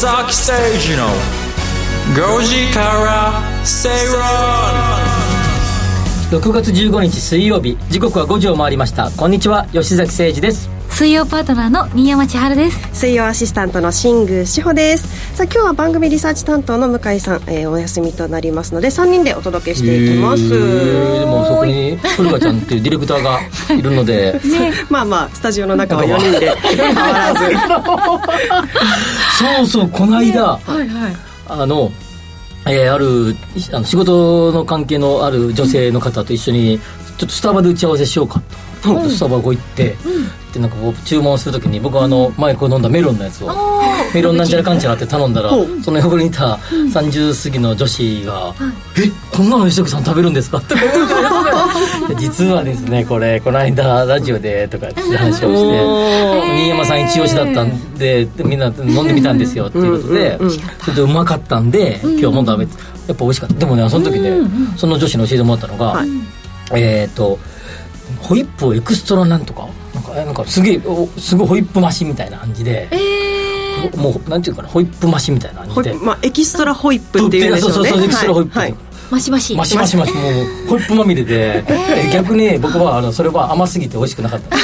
崎誠二の5時から正論6月15日水曜日時刻は5時を回りました。こんにちは吉崎誠二です。水曜パートナーの新山千春です。水曜アシスタントの新宮志保です。さあ今日は番組リサーチ担当の向井さん、えー、お休みとなりますので3人でお届けしていきます、えー、でもそこに 古川ちゃんっていうディレクターがい。るので、ね、まあまあスタジオの中は4人で。そうそうこの間、はいはい、あのえー、あるあの仕事の関係のある女性の方と一緒にちょっとスタバで打ち合わせしようかと、うん、スタバこう行って、うん、でなんかこう注文するときに僕はあの前こう飲んだメロンのやつをメロンなんちゃらかんちゃらって頼んだらその横にいた30過ぎの女子が「えこんなの吉崎さん食べるんですか?」とか言って 実はですねこれこの間ラジオでとかって話をして新山さん一押しだったんでみんな飲んでみたんですよっていうことでそれでうまかったんで今日本当はやっぱ美味しかった。でもねその時ねその女子に教えてもらったのがえっとホイップをエクストラなんとかなんかなんかすげえすごいホイップ増しみたいな感じで、えー、もうなんていうかなホイップ増しみたいな感じで、まあ、エキストラホイップっていうんでしょうねそうそうそうエキストラホイップ、はい。マシマシマシマシマシもうホイップまみれで、えー、逆に僕はあのそれは甘すぎて美味しくなかった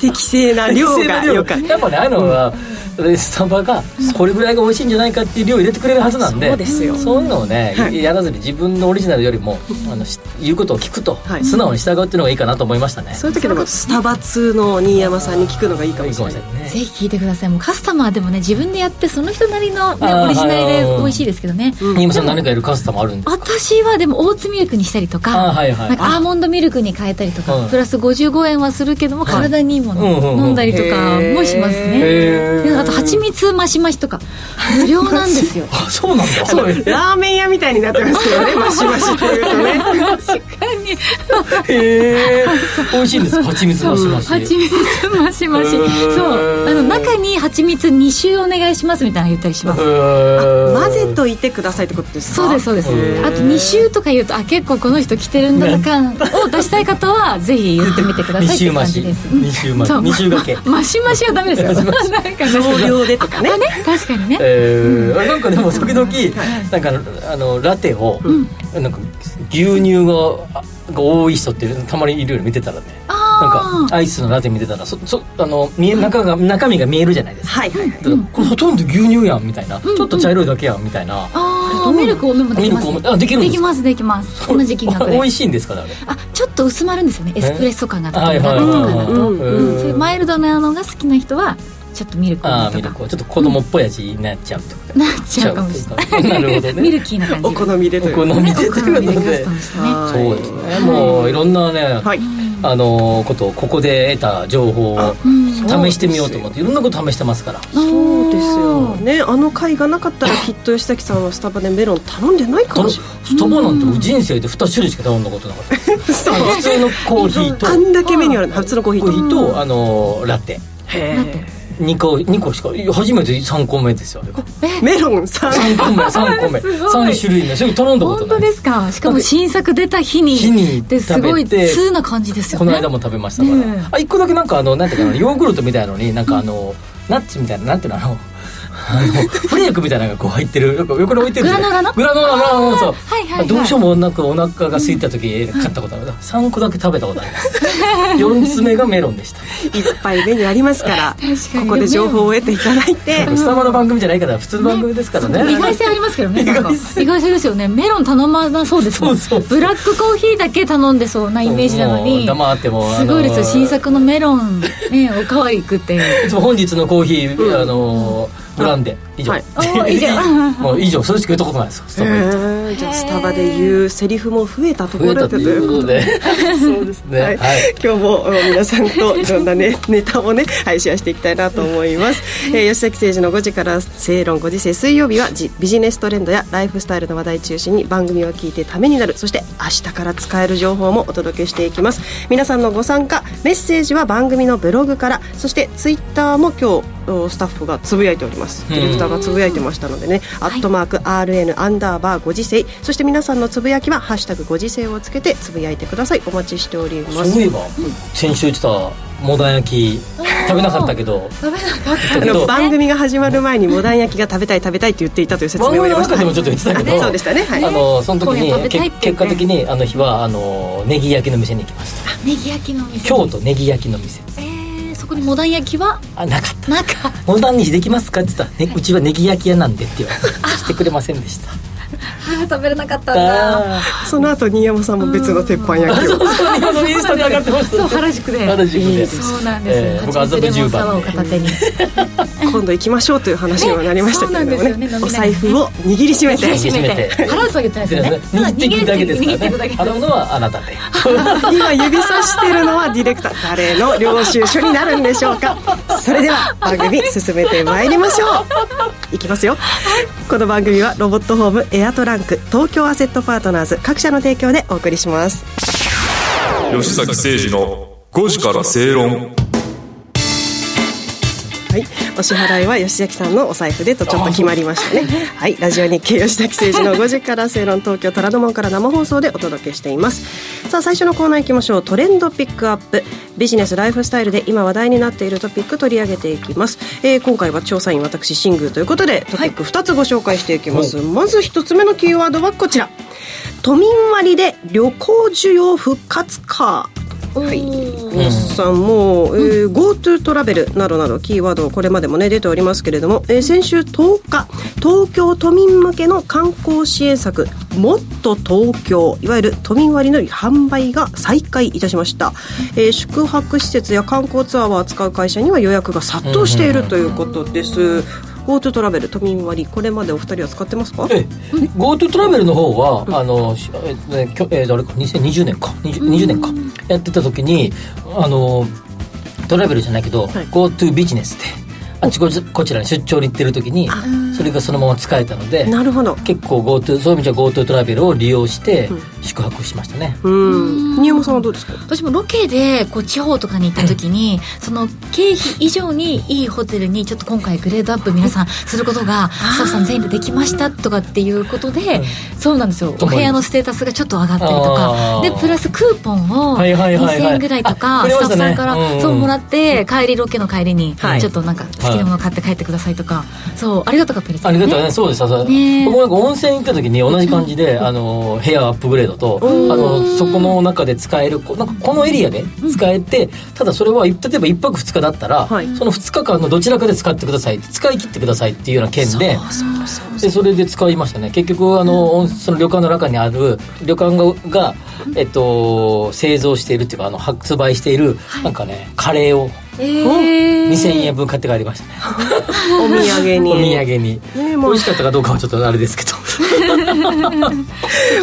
適正な量がよかった。やっぱねああいうのは、うんスタバがこれぐらいが美味しいんじゃないかっていう量を入れてくれるはずなんでそうですよ。そういうのをね、はい、やらずに自分のオリジナルよりもあの言うことを聞くと、はい、素直に従うっていうのがいいかなと思いましたね。そういう時でもスタバ通の新山さんに聞くのがいいかもしれない。ね。ぜひ聞いてください。もうカスタマーでもね自分でやってその人なりの、ね、オリジナルで美味しいですけどね。新山さん何かやるカスタマーあるんですか？私はでもオーツミルクにしたりとか,、はいはい、なんかアーモンドミルクに変えたりとかプラス55円はするけども体にもの飲んだりとかもしますね。あと蜂蜜マシマシとか無料なんですよ。あそうなんだ。そう。ラーメン屋みたいになってますけどねマシマシっていうとね。確かに。へえ美味しいんです蜂蜜マシマシ。蜂蜜マシマシ。そう。あの中に蜂蜜2周お願いしますみたいな言ったりします。混ぜといてくださいってことですか？そうですそうです。あと2周とか言うとあ結構この人来てるんだな感を出したい方はぜひ言ってみてくださいって感じです。2周マシ。2周がけ。マシマシはダメですよ。なんか増量でとかね。ね。確かにね、えー、なんかでも時々、なんかあのラテを、なんか牛乳がが多い人ってたまにいるよ見てたらね。なんかアイスのラテ見てたらそそあの見え中が中身が見えるじゃないですか、はい。はい、これほとんど牛乳やんみたいな、ちょっと茶色いだけやんみたいな、ああミルク多めもできますあできるできますできます。同じ金額で美味しいんですかねあちょっと薄まるんですよね。エスプレッソ感がとか。だとマイルドなのが好きな人はちょっとミルクあミルク。ちょっと子供っぽい味になっちゃうってことなっちゃうかもしれない。なるほどね。ミルキーな感じお好みでお好みでということでそうですね。もういろんなね、あのことをここで得た情報を試してみようと思っていろんなこと試してますから。そうですよ。ねあの回がなかったら きっと吉崎さんはスタバでメロン頼んでないかもしれない。スタバなんて人生で2種類しか頼んだことなかった。普通のコーヒーとあんだけメニューある。普通のコーヒーと。あのラテ。へえ2個2個しか初めて3個目ですよメロン 3, 3個目3個目。3 種類目それ頼んだことない本当ですか？しかも新作出た日に日にすごい通な感じですよね。この間も食べましたから、ね、あ1個だけなんかあのなんていうかなヨーグルトみたいのになんかあの、ナッツみたいななんていうのあのあの フレークみたいなのがこう入ってる。横に置いてるグラノラの？グラノラのそう、はいはい、どうしようもなくお腹が空いた時買ったことある、3個だけ食べたことあります。4つ目がメロンでした。いっぱいメニューありますから ここで情報を得ていただいて。スタバの番組じゃないから普通の番組ですからね。意外性ありますけどね。意外性。ですよね。メロン頼まなそうですもん。ブラックコーヒーだけ頼んでそうなイメージなのに黙ってもすごいですよ。新作のメロンねおかわりいくって。いつも本日のコーヒーあのブランデ以上、はい、以上。もう以上。それしか言ったことないですスタバ、えー、じゃあスタバで言うセリフも増えたところで。ということで。そうですね、はい、今日も皆さんといろんなねネタをね、はい、シェアしていきたいなと思います、えー、吉崎誠二の5時から正論5時世水曜日はビジネストレンドやライフスタイルの話題中心に番組を聞いてためになる。そして明日から使える情報もお届けしていきます。皆さんのご参加メッセージは番組のブログからそしてツイッターも今日スタッフがつぶやいております。ディレクターターがつぶやいてましたのでね「アットマーク #RN アンダーバーご時世」そして皆さんのつぶやきは「ハッシュタグご時世」をつけてつぶやいてください。お待ちしております。そういえば、先週言ってたモダン焼き食べなかったけど。食べなかった。けど番組が始まる前にモダン焼きが食べたい食べたいって言っていたという説明を入れました。でもちょっと言ってたけど、そうでしたね、はい、あのその時に結果的にあの日はあのネギ焼きの店に行きました。ネギ焼きの店京都ネギ焼きの店。えー、そこにモダン焼きは？あなかった。なかモダンにできますかって言ったら、ね、うちはネギ焼き屋なんでって言われてしてくれませんでした食べれなかったんだ。その後新山さんも別の鉄板焼きを。そうそうインスタに上がってました。原宿で。原宿で。そうなんです、えー、僕麻布十番。を片手に。今度行きましょうという話にはなりましたけどもねね。お財布を握りしめて。握りしめて。払うとは言ってないですよね。握っていくだけですからね払うのはあなたで今指さしてるのはディレクター誰の領収書になるんでしょうか。それでは番組進めてまいりましょう。いきますよ。この番組はロボットホームエアトランク東京アセットパートナーズ各社の提供でお送りします。吉崎誠二の5時から正論、お支払いは吉崎さんのお財布でとちょっと決まりましたね。はいラジオ日経吉崎誠二の5時から正論東京虎ノ門から生放送でお届けしています。さあ最初のコーナー行きましょう。トレンドピックアップ。ビジネスライフスタイルで今話題になっているトピック取り上げていきます、えー、今回は調査員私新宮ということでトピック2つご紹介していきます、はい、まず1つ目のキーワードはこちら。都民割で旅行需要復活かはい、皆さんも、えー、GoTo トラベルなどなどキーワードこれまでもね出ておりますけれども、えー、先週10日東京都民向けの観光支援策もっと東京いわゆる都民割の販売が再開いたしました、えー、宿泊施設や観光ツアーを扱う会社には予約が殺到しているということです、GoTo トラベル都民割これまでお二人は使ってますか？え GoTo トラベルの方は、うん、あのええー、誰か2020年か。20, 20年か。やってた時にあのトラベルじゃないけど、はい、GoTo ビジネスであちこちこちらに出張に行ってる時にそれがそのまま使えたのでなるほど。結構 GoTo そういう意味じゃ GoTo トラベルを利用して宿泊しましたね。うん。新山さんはどうですか？私もロケでこう地方とかに行った時にその経費以上にいいホテルにちょっと今回グレードアップ皆さんすることがスタッフさん全員でできましたとかっていうことでそうなんですよ。お部屋のステータスがちょっと上がったりとか。でプラスクーポンを2000円ぐらいとかスタッフさんからそうもらって帰りロケの帰りにちょっとなんか好きなもの買って帰ってくださいとか、そうありがたかったですね。ありがたいね。そうです。ね。僕なんか温泉行った時に同じ感じで、あの部屋アップグレードとあのそこの中で使えるなんかこのエリアで使えて、ただそれは例えば1泊2日だったら、その2日間のどちらかで使ってください。使い切ってくださいっていうような件ででそれで使いましたね。結局あの、その旅館の中にある旅館がが、えっと、製造しているっていうかあの発売している、なんかねカレーをえー、2000円分買って帰りましたね。お土産に。お土産に、ねまあ、美味しかったかどうかはちょっとあれですけど。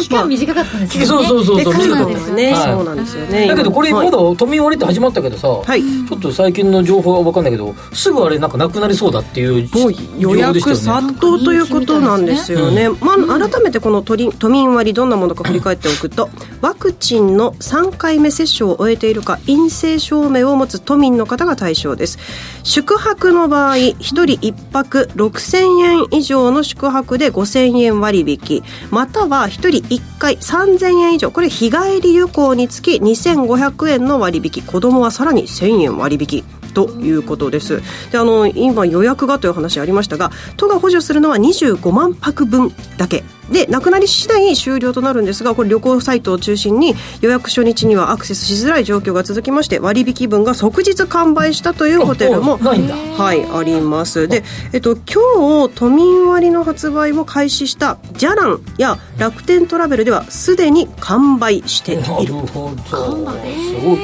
期間短かったんですね、そうそうそうそう短かった。ですね、そうなんですよね。だけどこれまだ都民割って始まったけどさ、はい、ちょっと最近の情報は分かんないけどすぐあれなんかなくなりそうだっていうもう予約殺到ということなんですよね、まあ、改めてこの都民割どんなものか振り返っておくとワクチンの3回目接種を終えているか陰性証明を持つ都民の方が対象です。宿泊の場合1人1泊6000円以上の宿泊で5000円割引または1人1回3000円以上これ日帰り旅行につき2500円の割引子供はさらに1000円割引ということです。であの今予約がという話ありましたが都が補助するのは25万泊分だけでなくなり次第終了となるんですがこれ旅行サイトを中心に予約初日にはアクセスしづらい状況が続きまして割引分が即日完売したというホテルもはいあります。で、えっと、今日都民割の発売を開始したじゃらんや楽天トラベルではすでに完売している。なるほど。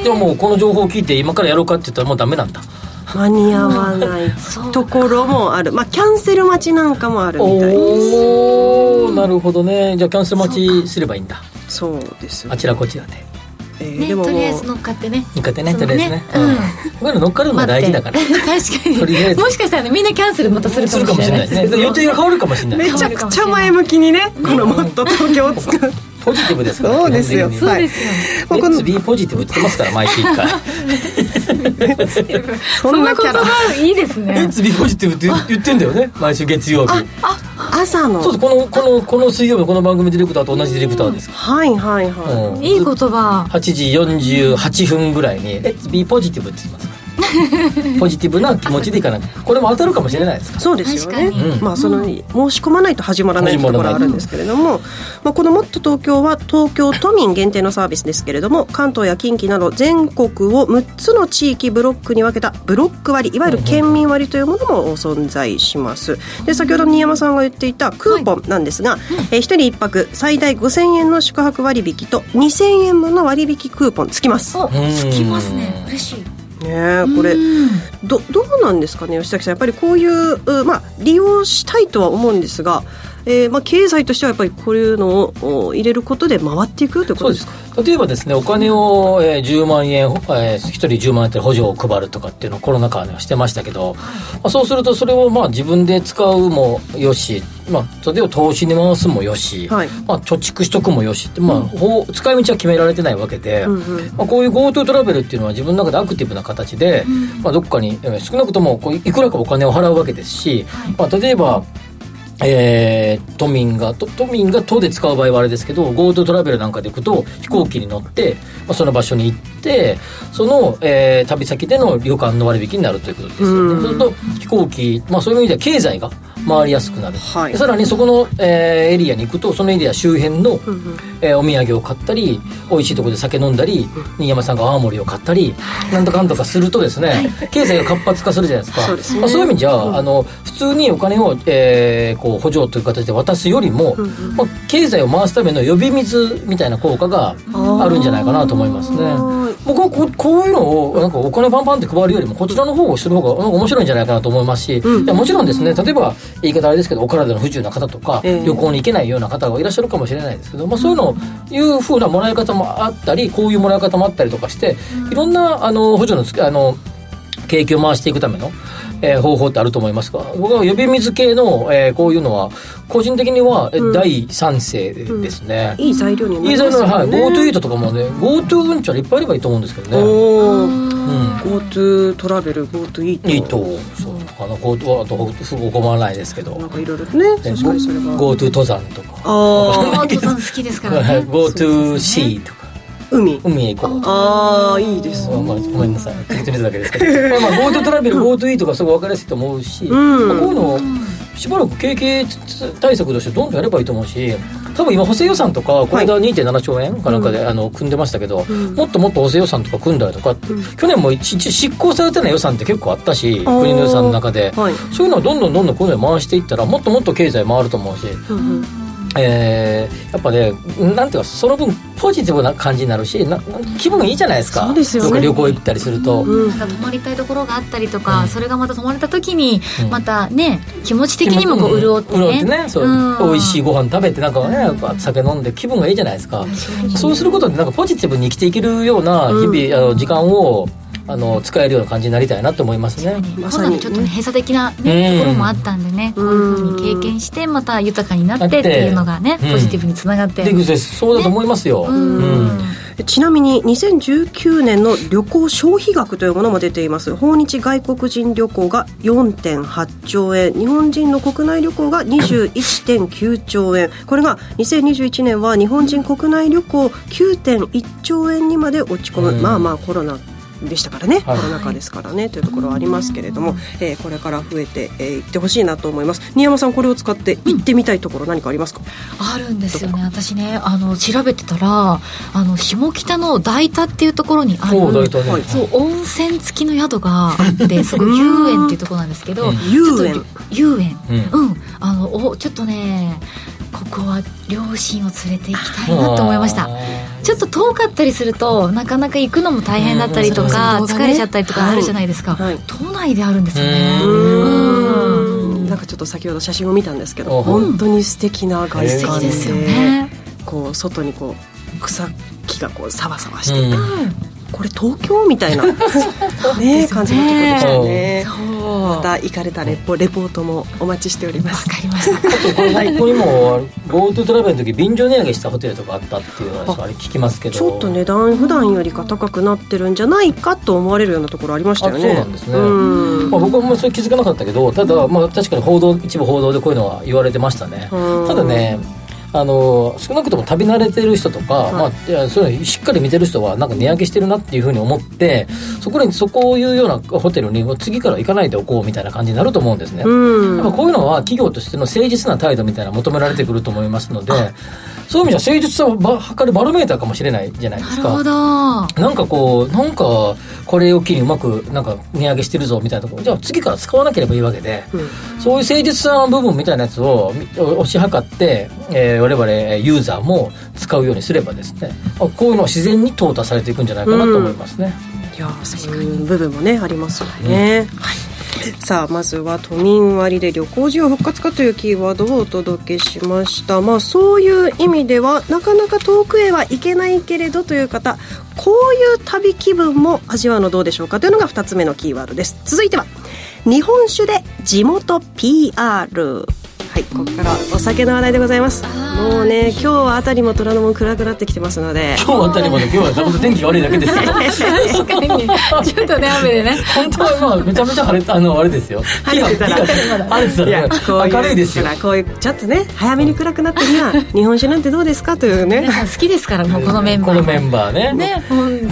じゃあもうこの情報を聞いて今からやろうかって言ったらもうダメなんだ間に合わないところもある。まあキャンセル待ちなんかもあるみたいです。おおなるほどね。じゃあキャンセル待ちすればいいんだ。そうですあちらこちらで。えー、ね、でもとりあえず乗っかってね。乗っかってねとりあえずね。うん、乗っかるのが大事だから。確かに。とりあえず。もしかしたらねみんなキャンセルまたするかもしれない。ね。予定が変わるかもしれない。めちゃくちゃ前向きにねこのもっと東京を使うポジティブですからそうですよ。そうですよ、はい、レッツビーポジティブって言ってますから毎週一回。そんなキャラ。いいですね。レッツビポジティブって言ってんだよね毎週月曜日。あ朝の。そうこのこのこの水曜日この番組ディレクターと同じディレクターですはいはいはい、いい言葉。8時48分ぐらいに「レッツビポジティブ」って言います ポジティブな気持ちでいかない。これも当たるかもしれないですか？そうですよね、うん、まあその、申し込まないと始まらないところがあるんですけれども、まあ、このもっと東京は東京都民限定のサービスですけれども関東や近畿など全国を6つの地域ブロックに分けたブロック割いわゆる県民割というものも存在します。で先ほど新山さんが言っていたクーポンなんですが、はい、えー、1人1泊最大5000円の宿泊割引と2000円分の割引クーポンつきます。つきますね。嬉しいね。これどどうなんですかね吉崎さん。やっぱりこういうまあ利用したいとは思うんですがえーまあ、経済としてはやっぱりこういうのを入れることで回っていくということですか？例えばですねお金を、えー、10万円、えー、1人10万円で補助を配るとかっていうのをコロナ禍ではしてましたけど、まあ、そうするとそれをまあ自分で使うもよし、まあ、例えば投資に回すもよし、はい、まあ、貯蓄しとくもよしって、まあ、うん、使い道は決められてないわけで、うんうん、まあ、こういう GoTo トラベルっていうのは自分の中でアクティブな形で、うん、まあ、どこかに、えー、少なくともこういくらかお金を払うわけですし、まあ、例えばえー、都民が都民が都で使う場合はあれですけど GoTo トラベルなんかで行くと飛行機に乗って、まあ、その場所に行ってその、えー、旅先での旅館の割引になるということですよね。そうすると飛行機、まあ、そういう意味では経済が回りやすくなる、はい、さらにそこの、えー、エリアに行くとそのエリア周辺の、うんうん、えー、お土産を買ったり美味しいところで酒飲んだり、新山さんが青森を買ったりなんとかんとかするとですね経済が活発化するじゃないですか。そうです、ね、まあ、そういう意味じゃ、うん、あの普通にお金を、えー、こう補助という形で渡すよりも、うんうん、まあ、経済を回すための呼び水みたいな効果があるんじゃないかなと思いますね。僕はここういうのをなんかお金パンパンって配るよりもこちらの方をする方が面白いんじゃないかなと思いますし、うん、もちろんですね例えば言い方あれですけどお体の不自由な方とか、えー、旅行に行けないような方がいらっしゃるかもしれないですけど、まあ、そういうのをいうふうなもらい方もあったりこういうもらい方もあったりとかしていろんなあの補助のつあの景気を回していくための、えー、方法ってあると思いますが僕は呼び水系の、えー、こういうのは個人的には大賛成ですね、うん。うん、いい材料になりますね。いい材料はい。GoTo イートとかもね GoTo うんちゃらいっぱいあればいいと思うんですけどね。お、うん、GoTo トラベル GoTo イート。イート。そう。あの GoTo あとすご困らないですけど。なんかいろいろね。確かにそれが GoTo 登山とか。ああ登山好きですからね。GoTo シーとか海。海へ行こうああいいですね、まあ、ごめんなさい。適当にだけですけど。まあまあ GoTo トラベル GoTo イートがすごい分かりやすいと思うし、うん。まあ、こういうのをしばらく景気対策としてどんどんやればいいと思うし多分今補正予算とかこれが2.7兆円かなんかで、あの組んでましたけど、もっともっと補正予算とか組んだりとか、去年も一執行されてない予算って結構あったし国の予算の中で、そういうのをどんどんどんどんこういうの回していったらもっともっと経済回ると思うし、えー、やっぱねなんていうかその分ポジティブな感じになるしな気分いいじゃないですか。そうですよ、ね、旅行行ったりすると、うん、泊まりたいところがあったりとか、うん、それがまた泊まれた時に、またね気持ち的にもこう潤ってね,、ってね。そう、うん、美味しいご飯食べてなんかね酒飲んで気分がいいじゃないですか、そうすることでなんかポジティブに生きていけるような日々、あの時間をあの使えるような感じになりたいなと思いますね。まさに。ちょっとね閉鎖的な、ね、ところもあったんでね、こういうふうに経験してまた豊かになってって。いうのがね、ポジティブにつながって。そうだと思いますよ。うん。ちなみに2019年の旅行消費額というものも出ています。訪日外国人旅行が4.8兆円日本人の国内旅行が21.9兆円これが2021年は日本人国内旅行9.1兆円にまで落ち込む、まあまあコロナでしたからね、はい、コロナ禍ですからねというところはありますけれども、えー、これから増えてい、えー、ってほしいなと思います。新山さんこれを使って行ってみたいところ何かありますか、うん、あるんですよね。私ねあの調べてたらあの下北の大田っていうところにあるそう温泉付きの宿があって すごい遊園っていうところなんですけど遊園。遊園。うん、うん、あのおちょっとねここは両親を連れて行きたいなと思いました。ちょっと遠かったりするとなかなか行くのも大変だったりとか、疲れちゃったりとかあるじゃないですか、はい、都内であるんですよね。うん。なんかちょっと先ほど写真を見たんですけど本当に素敵な外観ですよね。こう外にこう草木がこうサバサバしていて、これ東京みたいなね。感じのところでしたね。また行かれたレポレポートもお待ちしております。わかりました。あとこれここにも GoTo トラベルの時便乗値上げしたホテルとかあったっていう話あれ聞きますけど。ちょっと値段普段よりか高くなってるんじゃないかと思われるようなところありましたよね。そうなんですね、まあ、僕はもうそれ気づかなかったけどただまあ確かに報道一部報道でこういうのは言われてましたね。ただねあの少なくとも旅慣れてる人とか、はい、まあ、いやそういうしっかり見てる人はなんか値上げしてるなっていうふうに思ってそこにそこういうようなホテルに次から行かないでおこうみたいな感じになると思うんですね、やっぱこういうのは企業としての誠実な態度みたいな求められてくると思いますのでそういう意味じゃ誠実さを測るバロメーターかもしれないじゃないですか。なるほど。なんかこうなんかこれを機にうまくなんか値上げしてるぞみたいなところじゃあ次から使わなければいいわけで、うん、そういう誠実さの部分みたいなやつを推し量って、えー、我々ユーザーも使うようにすればですねこういうのは自然に淘汰されていくんじゃないかなと思いますね、うん、いやそういう部分もねありますよね、はい さあまずは都民割で旅行需要復活かというキーワードをお届けしました。まあそういう意味ではなかなか遠くへは行けないけれどという方こういう旅気分も味わうのどうでしょうかというのが2つ目のキーワードです。続いては日本酒で地元 PR はいここからお酒の話題でございます。もうね今日はあたりも虎ノ門暗くなってきてますので。今日あたりもね今日はちょっと天気悪いだけですよ。確かに。ちょっとね雨でね。本当はまあめちゃめちゃ晴れあのあれですよ。晴れてたら。晴れてたら、明るいですよ。こういうちょっとね早めに暗くなってには日本酒なんてどうですか？というね。好きですからもうこのメンバー。このメンバーね。ね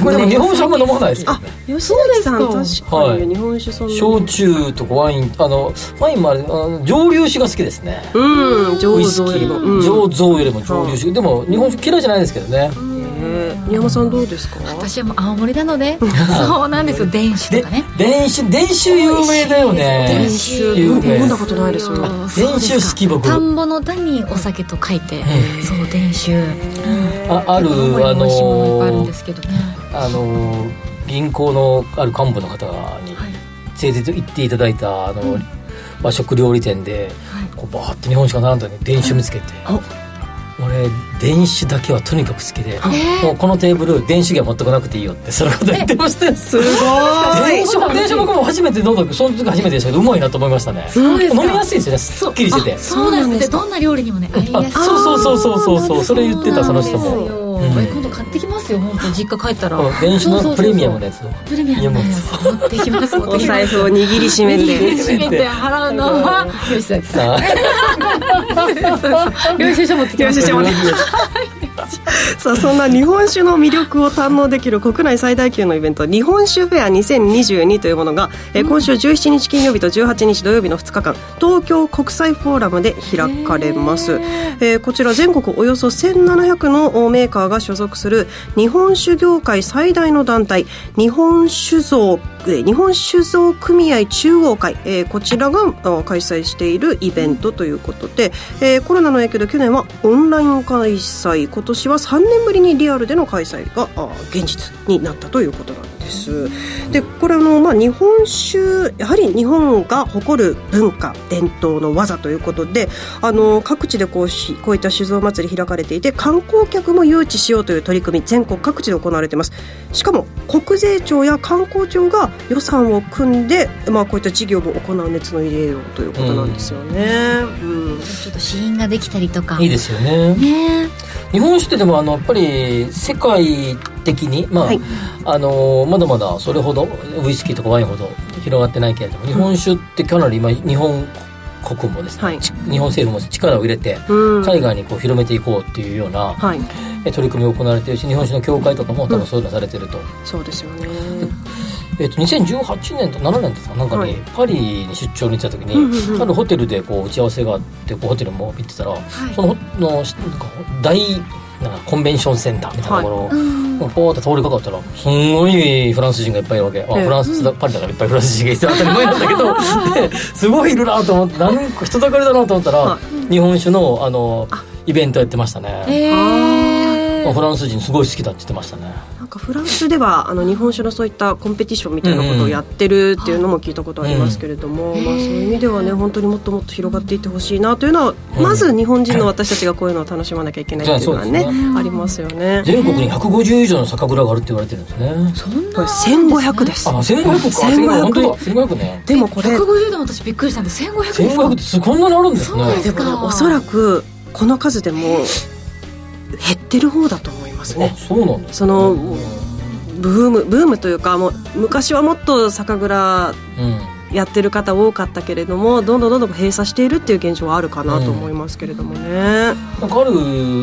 これでも日本酒あんま飲まないですよあ吉崎さん確かに日本酒そんな。焼酎とかワインあのワインもあれ蒸留酒が好きですね。うん醸造よりも、醸造よりも蒸留酒。でも日本酒嫌いじゃないですけどね。宮山さんどうですか？私はもう青森なので そうなんですよ。伝酒とかね。伝酒伝酒有名だよね。伝酒飲んだことないですよ。伝酒好き僕。田んぼの田にお酒と書いてそう伝酒ああるあのあるんですけどねあの銀行のある幹部の方に連れて行っていただいたあの和食料理店でこうバーって日本酒が並んだのに電酒見つけて俺電酒だけはとにかく好きで、もうこのテーブル電酒が持ってこなくていいよってそのこと言ってました。よすごい。電酒電酒僕も初めて飲んだその時初めてでした。けどうまいなと思いましたね。飲みやすいですよね。すっきりしてて。そうなんです。どんな料理にもね合いやすい。そうそうそうそうそう。それ言ってたその人も今度買ってきますよ本当実家帰ったら。電子のプレミアムのやつ。プレミアムのやつ。持ってきます お財布を握りしめて。握りしめて払うのは。吉 崎さん 領収書持ってきます さあそんな日本酒の魅力を堪能できる国内最大級のイベント日本酒フェア2022というものが、え今週17日金曜日と18日土曜日の2日間東京国際フォーラムで開かれます、えー、こちら全国およそ1700のメーカーが所属する日本酒業界最大の団体日本酒造日本酒造組合中央会、えー、こちらが開催しているイベントということで、えー、コロナの影響で去年はオンライン開催今年は3年ぶりにリアルでの開催が現実になったということなんです。です。でこれあの、まあ、日本酒やはり日本が誇る文化伝統の技ということであの各地でこうしこういった酒造祭り開かれていて観光客も誘致しようという取り組み全国各地で行われています。しかも国税庁や観光庁が予算を組んで、まあ、こういった事業も行う熱の入れようということなんですよね、うん、うん、ちょっと試飲ができたりとか。いいですよね。ね。日本酒ってでもあのやっぱり世界的に、まあ、はい、あのまだまだそれほどウイスキーとかワインほど広がってないけれども、日本酒ってかなり今日本国もですね、はい、日本政府も力を入れて、海外にこう広めていこうっていうような、はい、取り組みが行われているし日本酒の協会とかも多分そういうのされてると、うん、そうですよね。えー、と2018年と7年ですか？なんかに、はい、パリに出張に行った時に、あるホテルでこう打ち合わせがあってこうホテルも行ってたら、はい、そのの大なんかコンベンションセンターみたいなところ。を、はい、ポーって通りかかったらすんごいフランス人がいっぱいいるわけ、あフランスだパリだからいっぱいフランス人がいて当たり前なんだけど。すごいいるなと思って何か人だかりだなと思ったら、はい、日本酒のあのイベントやってましたね。えー。フランス人すごい好きだって言ってましたねなんかフランスではあの日本酒のそういったコンペティションみたいなことをやってるっていうのも聞いたことありますけれども、うん、まあ、そういう意味ではね本当にもっともっと広がっていってほしいなというのは、うん、まず日本人の私たちがこういうのを楽しまなきゃいけないっていうのはねありますよね。全国に150以上の酒蔵があるって言われてるんですね。そんな1500です。あ1500か。1500 1500ね。でもこれ150でも私びっくりしたんで1500です。か1500ってこんなにあるんですね。でもねおそらくこの数でも減ってる方だと思いますね。そうなんです、そのブームブームというかもう昔はもっと酒蔵やってる方多かったけれども、どんどんどんどん閉鎖しているっていう現状はあるかなと思いますけれどもね、うん、ある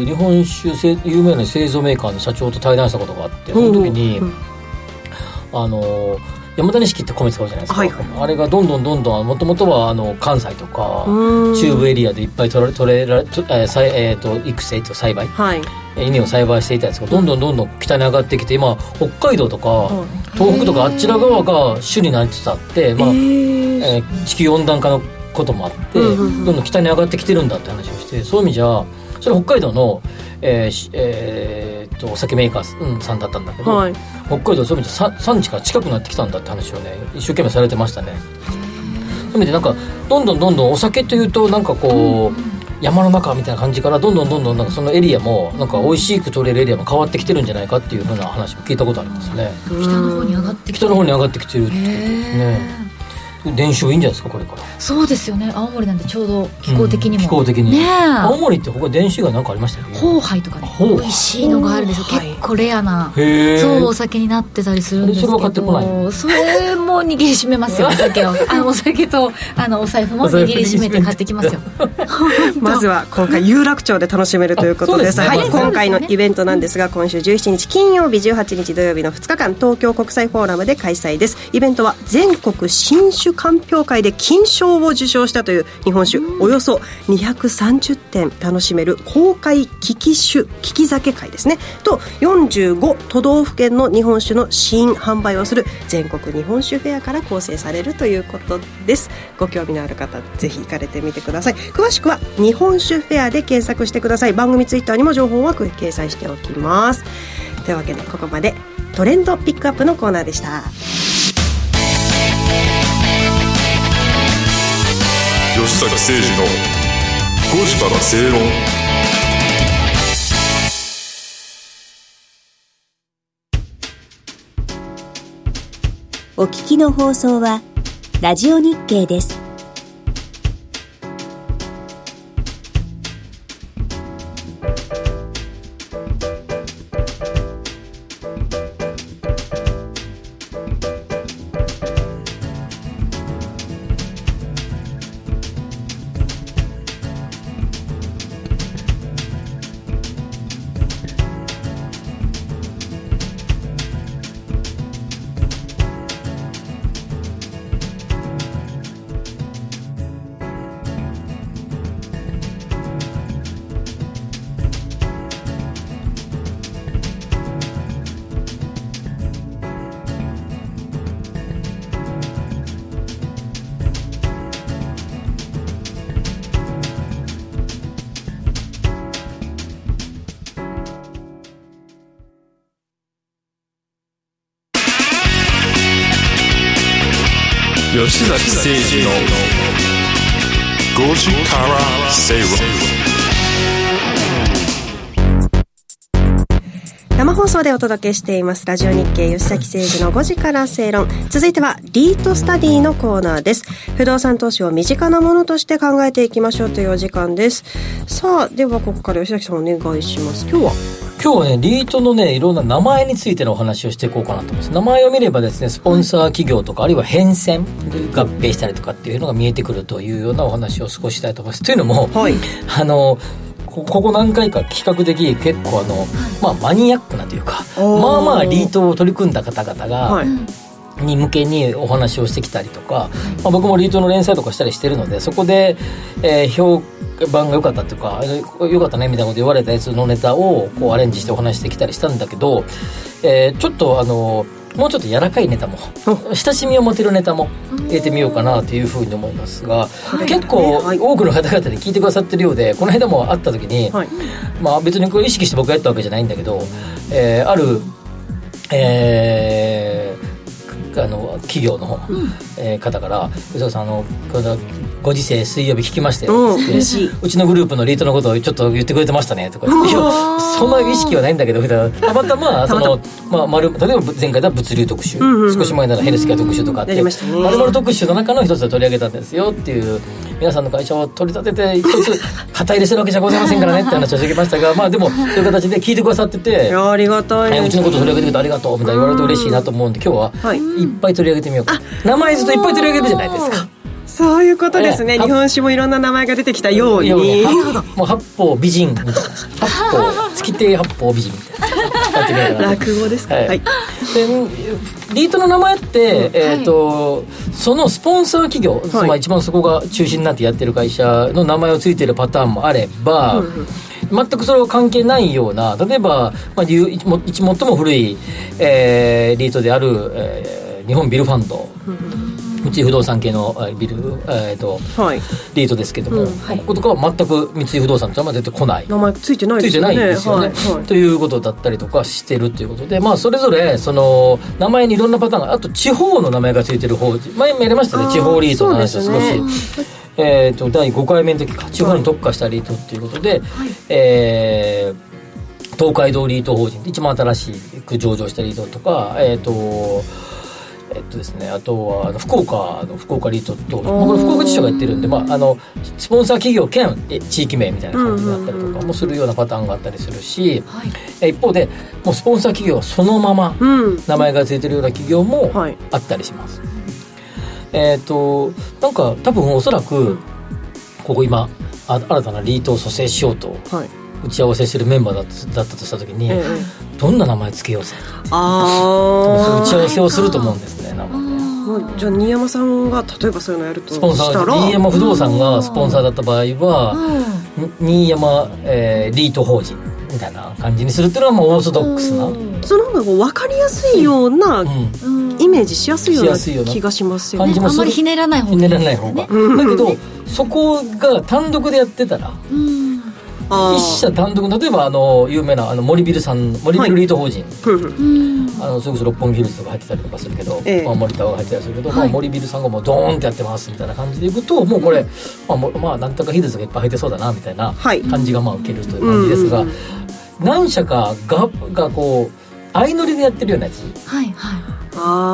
日本酒有名な製造メーカーの社長と対談したことがあってその時に、うん、あの山田錦って米使うじゃないですか、はいはい、あれがどんどんどんどんもともとはあの関西とか中部エリアでいっぱい取れ取れられ、えーえーと、育成と栽培、はい、稲を栽培していたやつがどんどんどんどん北に上がってきて今北海道とか東北とかあちら側が主になりつつあって、まあえー、地球温暖化のこともあって、どんどん北に上がってきてるんだって話をしてそういう意味じゃそれ北海道の、えーえー、とお酒メーカーさんだったんだけど、はい、北海道そういう意味で産地から近くなってきたんだって話をね一生懸命されてましたね。そういう意味でなんかどんどんどんどんお酒というとなんかこう、山の中みたいな感じからどんどんどんどんなんかそのエリアもなんか美味しく取れるエリアも変わってきてるんじゃないかっていうふうな話も聞いたことありますね。北の方に上がってきて北の方に上がってきてるってね伝承いいんじゃないですかこれから。そうですよね。青森なんてちょうど気候的にも、気候的に。ね青森って他伝承が何かありましたよねホウとかね。美味しいのがあるんですよ。結構レアなそうお酒になってたりするんですけど。それも握りしめますよ お酒を。あのお酒とあのお財布も握りしめて。買ってきますよ。まずは今回有楽町で楽しめるということですはい、今回のイベントなんですが今週17日金曜日18日土曜日の2日間東京国際フォーラムで開催です。イベントは全国新酒鑑評会で金賞を受賞したという日本酒およそ230点楽しめる公開利き酒利き酒会ですね。と45都道府県の日本酒の新販売をする全国日本酒フェアから構成されるということです。ご興味のある方ぜひ行かれてみてください。詳しくは日本酒フェアで検索してください。番組ツイッターにも情報は掲載しておきます。というわけでここまでトレンドピックアップのコーナーでした。吉坂誠二の正論。お聞きの放送はラジオ日経です。崎誠二の5時から正論放送でお届けしています。ラジオ日経吉崎誠二の5時から正論。続いてはリートスタディのコーナーです。不動産投資を身近なものとして考えていきましょうというお時間です。さあではここから吉崎さんお願いします。今日は？今日はね、リートのね、いろんな名前についてのお話をしていこうかなと思います。名前を見ればですね、スポンサー企業とか、あるいは変遷、合併したりとかっていうのが見えてくるというようなお話を少ししたいと思います。というのも、はい、あの、ここ何回か比較的結構あの、まあマニアックなというか、まあまあリートを取り組んだ方々が、はい。に向けにお話をしてきたりとか、まあ、僕もリートの連載とかしたりしてるのでそこで、えー、評判が良かったっていうか良かったねみたいなこと言われたやつのネタをこうアレンジしてお話してきたりしたんだけど、えー、ちょっとあのもうちょっと柔らかいネタも親しみを持てるネタも入れてみようかなというふうに思いますが、結構多くの方々に聞いてくださってるようでこの間も会った時に、まあ別にこれ意識して僕がやったわけじゃないんだけど、えー、あるえー、あの企業の、うん、えー、方から「宇佐さんあのこのご時世水曜日聞きましたよ」ってうちのグループのリートのことをちょっと言ってくれてましたね」とか「いやそんな意識はないんだけど」たまたま その、まあ、例えば前回では物流特集、うんうんうん、少し前ならヘルスケア特集とかあって、まるまる特集の中の一つで取り上げたんですよっていう皆さんの会社を取り立てて一つ肩入れするわけじゃございませんからね って話をしてきましたがまあでもそういう形で聞いてくださっててありがたい、うちのこと取り上げてくれてありがとうみたいな言われると嬉しいなと思うんで今日はいっぱい取り上げてみようか。名前ずっといっぱい取り上げるじゃないですか。そういうことですね、日本酒もいろんな名前が出てきたように。もう八方美人みたいな。八方月亭八方美人みたいな。落語ですか、はい、はい、でリートの名前って、えーと、はい、そのスポンサー企業、はい、まあ、一番そこが中心になってやってる会社の名前を付いてるパターンもあれば、うん全くそれは関係ないような例えば、まあ、一最も古い、えー、リートである、えー、日本ビルファンド、うん三井不動産系のビル、えーとはい、リートですけども、うんはい、こことかは全く三井不動産とは出てこない。名前ついてないですよね。ですよね、はいはい、ということだったりとかしてるということでまあそれぞれその名前にいろんなパターンがあと地方の名前がついてる方前もやりましたね地方リートの話を少し。えーと、第5回目の時か地方に特化したリートっていうことで、はい、えー、東海道リート法人一番新しく上場したリートとか、えっ、ー、とえっとですね、あとはあの福岡の福岡リートと、まあ、これ福岡地所がやってるんで、まあ、あのスポンサー企業兼地域名みたいな感じになったりとかもするようなパターンがあったりするし、はい、一方でもうスポンサー企業はそのまま名前が付いてるような企業もあったりします。はい、えっ、となんか多分おそらくここ今あ新たなリートを蘇生しようと。はい。打ち合わせしてるメンバーだっただったとした時に、ええ、どんな名前つけようぜあ打ち合わせをすると思うんですね生で。じゃあ新山さんが例えばそういうのやるとスポンサー新山不動産がスポンサーだった場合は新山、えー、リート法人みたいな感じにするっていうのはもうオーソドックスな。その方が分かりやすいような、うん、イメージしやすいような気がしますよね。あんまりひねらない方がひねらない方が、だけどそこが単独でやってたら、うん一社単独例えばあの有名なあの森ビルさん森ビルリート法人、はい、あのそれこそ六本木ヒルズとか入ってたりとかするけど、ええ、まあ、森田が入ってたりするけど、はい、まあ、森ビルさんがもうドーンってやってますみたいな感じでいくともうこれ、まあ、まあなんとかヒルズがいっぱい入ってそうだなみたいな感じがまあ受けるという感じですが、何社かががこう相乗りでやってるようなやつ、はいはい。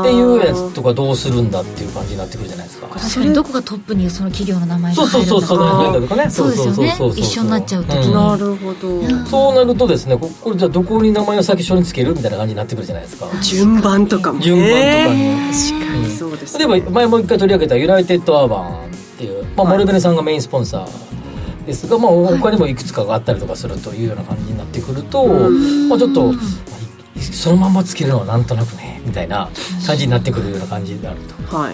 っていうやつとかどうするんだっていう感じになってくるじゃないですか。確かに。どこがトップにその企業の名前が入るんだそうそうそうそうとかねそうですよね一緒になっちゃうと、なるほどそうなるとですねこれじゃあどこに名前を先初につけるみたいな感じになってくるじゃないですか順番とかも、順番とかに確かにそうです、例えば前もう一回取り上げたユナイテッドアーバンっていう、まあ、モルベネさんがメインスポンサーですが、まあ、他にもいくつかがあったりとかするというような感じになってくると、まあ、ちょっとそのままつけるのはなんとなくねみたいな感じになってくるような感じであると、は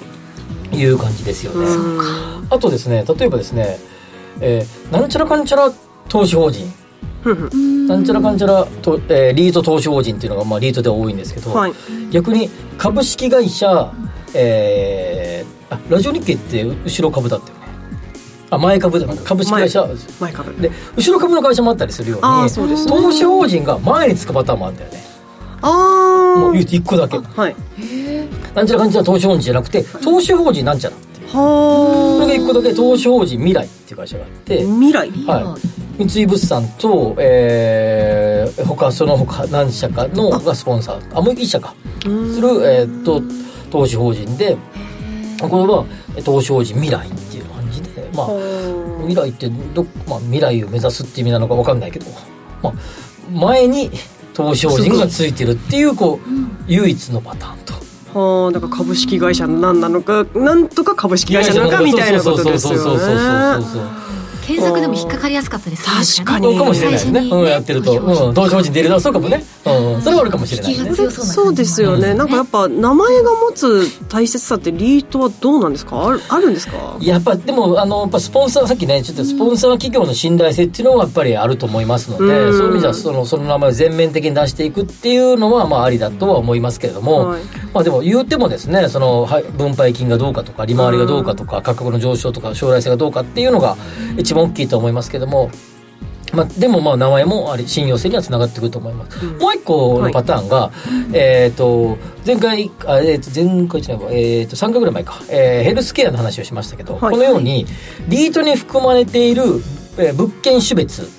い、いう感じですよね。あとですね例えばですね、えー、なんちゃらかんちゃら投資法人。なんちゃらかんちゃらと、えー、リート投資法人っていうのが、まあ、リートでは多いんですけど、はい、逆に株式会社、えー、あラジオ日経って後ろ株だったよね。あ前株だ。株式会社。前株。で後ろ株の会社もあったりするように、ね、投資法人が前につくパターンもあるんだよねああもう言うと1個だけ。はい。なんちゃらかんちゃら投資法人じゃなくて投資法人なんちゃらって。はそれが1個だけ投資法人未来っていう会社があって。未来。はい。三井物産と、えー、他その他何社かのがスポンサー。あもう1社か。する、えー、と投資法人でこれは投資法人未来っていう感じでまあ未来ってど、まあ、未来を目指すっていう意味なのか分かんないけど、まあ、前に投資法人がついてるっていうこう、唯一のパターンと。はあ、だから株式会社何なのかなんとか株式会社なのかみたいなことですよね。検索でも引っかかりやすかったですね。確かに。かもしれないね、うん、やってると、うん、同時法人出るなそうかもね、うん、それはあるかもしれない、ね、そうですよね、なんかやっぱ名前が持つ大切さってリートはどうなんですか？あるあるんですか？やっぱでもあのやっぱスポンサーさっきねちょっとスポンサー企業の信頼性っていうのはやっぱりあると思いますので、うん、そういう意味ではそのその名前を全面的に出していくっていうのはまあありだとは思いますけれども、はい、まあでも言うてもですねその分配金がどうかとか利回りがどうかとか価格の上昇とか将来性がどうかっていうのが一番大きいと思いますけどけどもまあ、でもまあ名前もあれ信用性にはつながってくると思います、うん、もう一個のパターンが、はい、えっ、ー、と前回あ、えー、と前回じゃないえー、と3回ぐらい前か、えー、ヘルスケアの話をしましたけど、はい、このようにリートに含まれている、えー、物件種別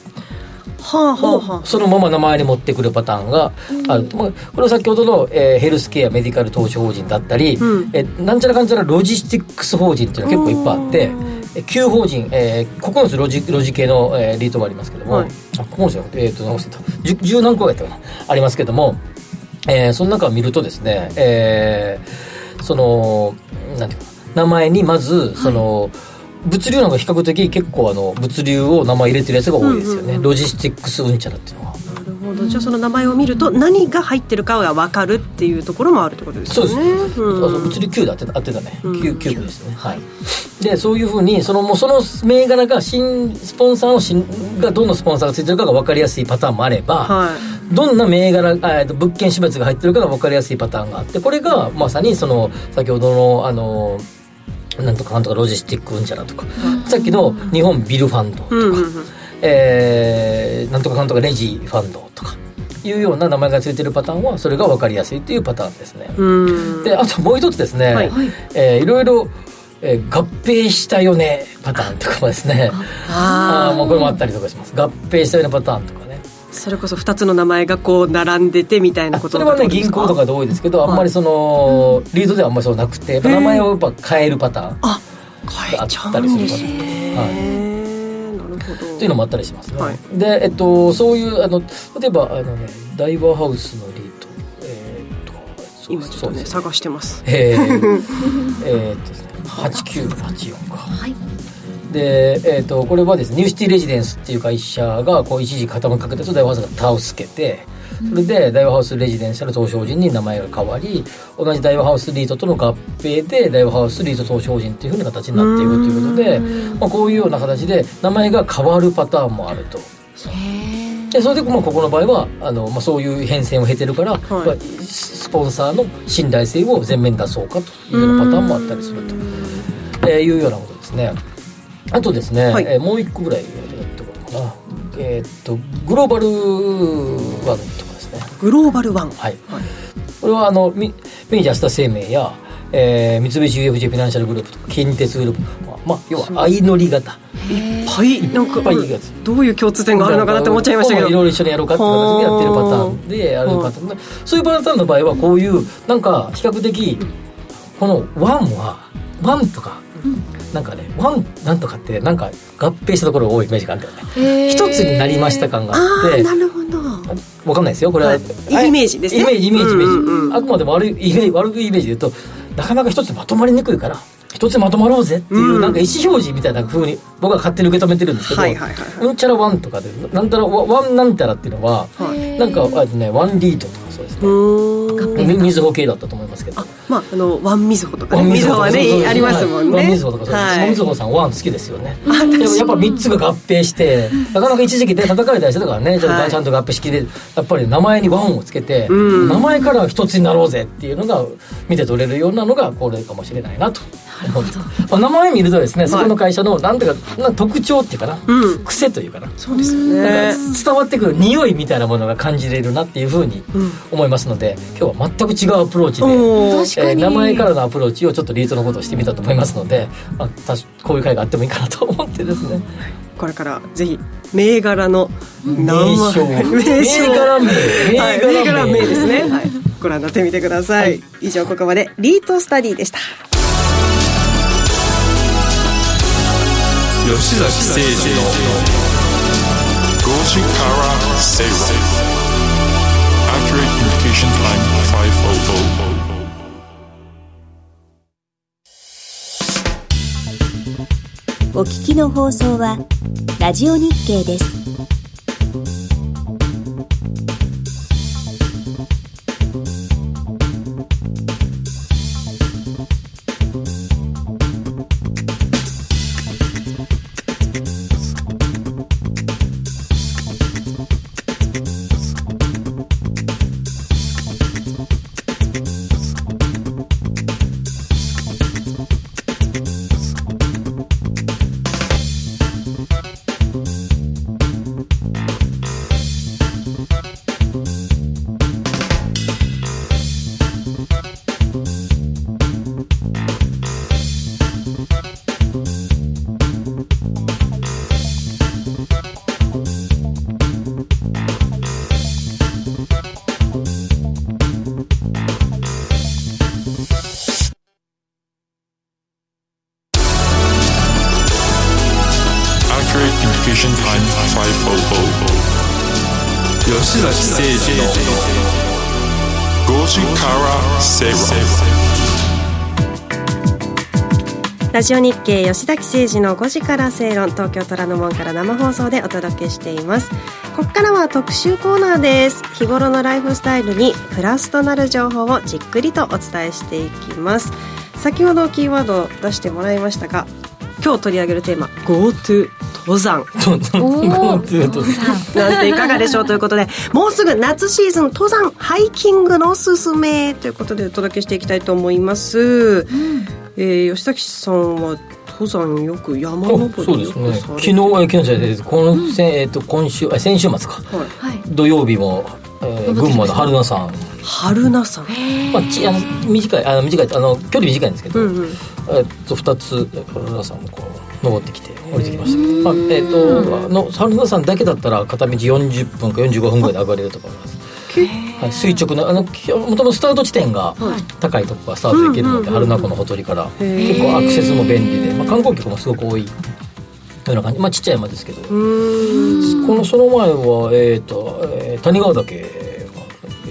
はあはあ、そのまま名前に持ってくるパターンがある、うん、これは先ほどの、えー、ヘルスケアメディカル投資法人だったり、うん、えなんちゃらかんちゃらロジスティックス法人っていうのが結構いっぱいあって。旧法人、えー、9つロジロジ系の、えー、リートがありますけども、はい、あ9つじゃなくて、えー、と直せた。10何個がやったかな。ありますけども、えー、その中を見るとですね、えー、そのなんていうか名前にまずその、はい物流なんか比較的結構あの物流を名前入れてるやつが多いですよね、ロジスティックスうんちゃらっていうのはほどじゃあその名前を見ると何が入ってるかが分かるっていうところもあるってことですね。そうです、うん、物流9で合って合ってたね、うん、9, 9個ですね。はい。でそういうふうにそのもうその銘柄が新スポンサーの新がどんなスポンサーがついてるかが分かりやすいパターンもあれば、はい、どんな銘柄えと物件種別が入ってるかが分かりやすいパターンがあってこれがまさにその先ほどのあのなんとかなんとかロジスティックうんちゃらとか、さっきの日本ビルファンドとか、うんうん、えー、なんとかなんとかレジファンドとかいうような名前が付いてるパターンはそれが分かりやすいっていうパターンですね。であともう一つですね、はい。えー、いろいろえー、合併したよねパターンとかもですね。ああもうこれもあったりとかします。合併したよねパターンとかね。それこそ2つの名前がこう並んでてみたいなことそれはね銀行とかで多いですけど、あんまりその、リードではあんまりそうなくて名前をやっぱ変えるパターンがあったりするんですねはいというのもあったりします。ね、はい、で、えっと、そういうあの例えばあの、ね、ダイバーハウスのリート。えー、っと今ちょっとね探してます。えー、えー、っとですね。8984か。はい。で、えーと、これはですねニューシティレジデンスっていう会社がこう一時傾きかけたとダイワハウスが倒すけてそれで大和ハウスレジデンシャル投資法人に名前が変わり同じ大和ハウスリートとの合併で大和ハウスリート投資法人っていうふうな形になっていくということで、まあ、こういうような形で名前が変わるパターンもあると。でそれでまあここの場合はあの、まあ、そういう変遷を経てるから、はい、スポンサーの信頼性を前面に出そうかというようなパターンもあったりすると、えー、いうようなことですね。あとですね、はい、えー、もう一個ぐらいやってこうかな。えー、っとグローバルワンとかですね。グローバルワン。はい。はい、これはあのミ明治安田生命や、えー、三菱 UFJ フィナンシャルグループとか近鉄グループ、まあ、まあ、要は相乗り型。いっぱいなんかどういう共通点があるのかなって思っちゃいましたけど。いろいろ一緒にやろうかって形でやってるパターンでやるパターンそういうパターンの場合はこういうなんか比較的このワンはワンとか、なんかねワンなんとかってなんか合併したところが多いイメージがあるんだよね。一つになりました感があって。なるほど。分かんないですよ。これは、はい、イメージですね。イメージイメージイメージ、あくまでも悪いイメージ悪いイメージで言うとなかなか一つまとまりにくいから一つまとまろうぜっていう、うん、なんか意思表示みたいなふうに僕は勝手に受け止めてるんですけど、はいはいはい。はい、うんちゃらワンとかでなんたらワンなんたらっていうのは、はい、なんかあねワンリートとかそうですね。みずほ系だったと思いますけど。まああのワンみずほとか、ね、みずほはねありますもんね。ワンみずほとか。そうです、みずほさんワン好きですよね。やっぱ3つが合併してなかなか一時期で叩かれたりしてたからねちょっとちゃんと合併式でやっぱり名前にワンをつけて、名前から一つになろうぜっていうのが見て取れるようなのがこれかもしれないなと。名前見るとですね、そこの会社のなんていうか特徴っていうかな、うん、癖というかな。そうですよね。伝わってくる匂いみたいなものが感じれるなっていうふうに思いますので、今日は全く違うアプローチで、えー、名前からのアプローチをちょっとリートのことをしてみたと思いますので、まあ、こういう会があってもいいかなと思ってですね。これからぜひ銘柄の名称。銘柄名。銘柄名。ですね、はい、ご覧になってみてください、はい、以上ここまでリートスタディでした。吉崎誠二の5時から正論 Accurate Communication Time 500お聞きの放送はラジオ日経です。ラジオ日経吉崎誠二の5時から正論東京虎ノ門から生放送でお届けしています。ここからは特集コーナーです。日頃のライフスタイルにプラスとなる情報をじっくりとお伝えしていきます。先ほどキーワードを出してもらいましたが今日取り上げるテーマ GoTo 登山。GoTo 登山。なんていかがでしょうということでもうすぐ夏シーズン登山ハイキングのおすすめということでお届けしていきたいと思います、うん、えー、吉崎さんは登山よく山登りそうですね。昨日は昨日じゃないですこの、うん、えー、と今週先週末か、はい、土曜日もえー、群馬の春名山春名山、まあ、ちあの短いあの短いあの距離短いんですけど、うんうん、えっと2つ春名山もこう登ってきて降りてきました。けど、まあえー、とあの春名山だけだったら片道40分か45分ぐらいで上がれると思いますはい、垂直のあのもともとスタート地点が高いとこからスタートできるので、春名湖のほとりから結構アクセスも便利で、まあ、観光客もすごく多いような感じ。まあちっちゃい山ですけど。このその前は、えーとえー、谷川岳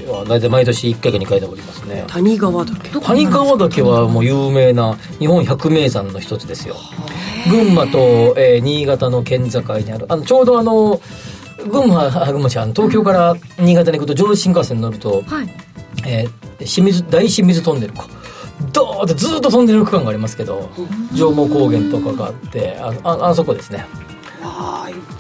は大体毎年1回か2回でおりますね。谷川岳。谷川岳はもう有名な日本百名山の一つですよ。群馬と、えー、新潟の県境にある。あのちょうどあの群馬群馬市東京から新潟に行くと上越新幹線に乗ると、はい。えー、清水大清水トンネルか。ドーってずっと飛んでる区間がありますけど上毛高原とかがあってあああそこですね。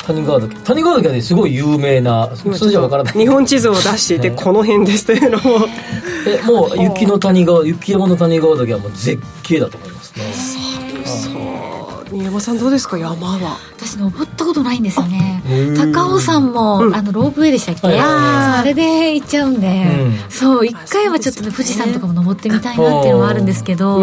谷川岳。谷川岳はねすごい有名な数字は分からない。日本地図を出していて、この辺ですというのも。えもう 雪の谷川雪山の谷川岳はもう絶景だと思いますね。新山さんどうですか？山は。私登ったことないんですよね。高尾山も、うん、あのロープウェイでしたっけ、あれで行っちゃうんで、うん、そう一回はちょっとね富士山とかも登ってみたいなっていうのはあるんですけど、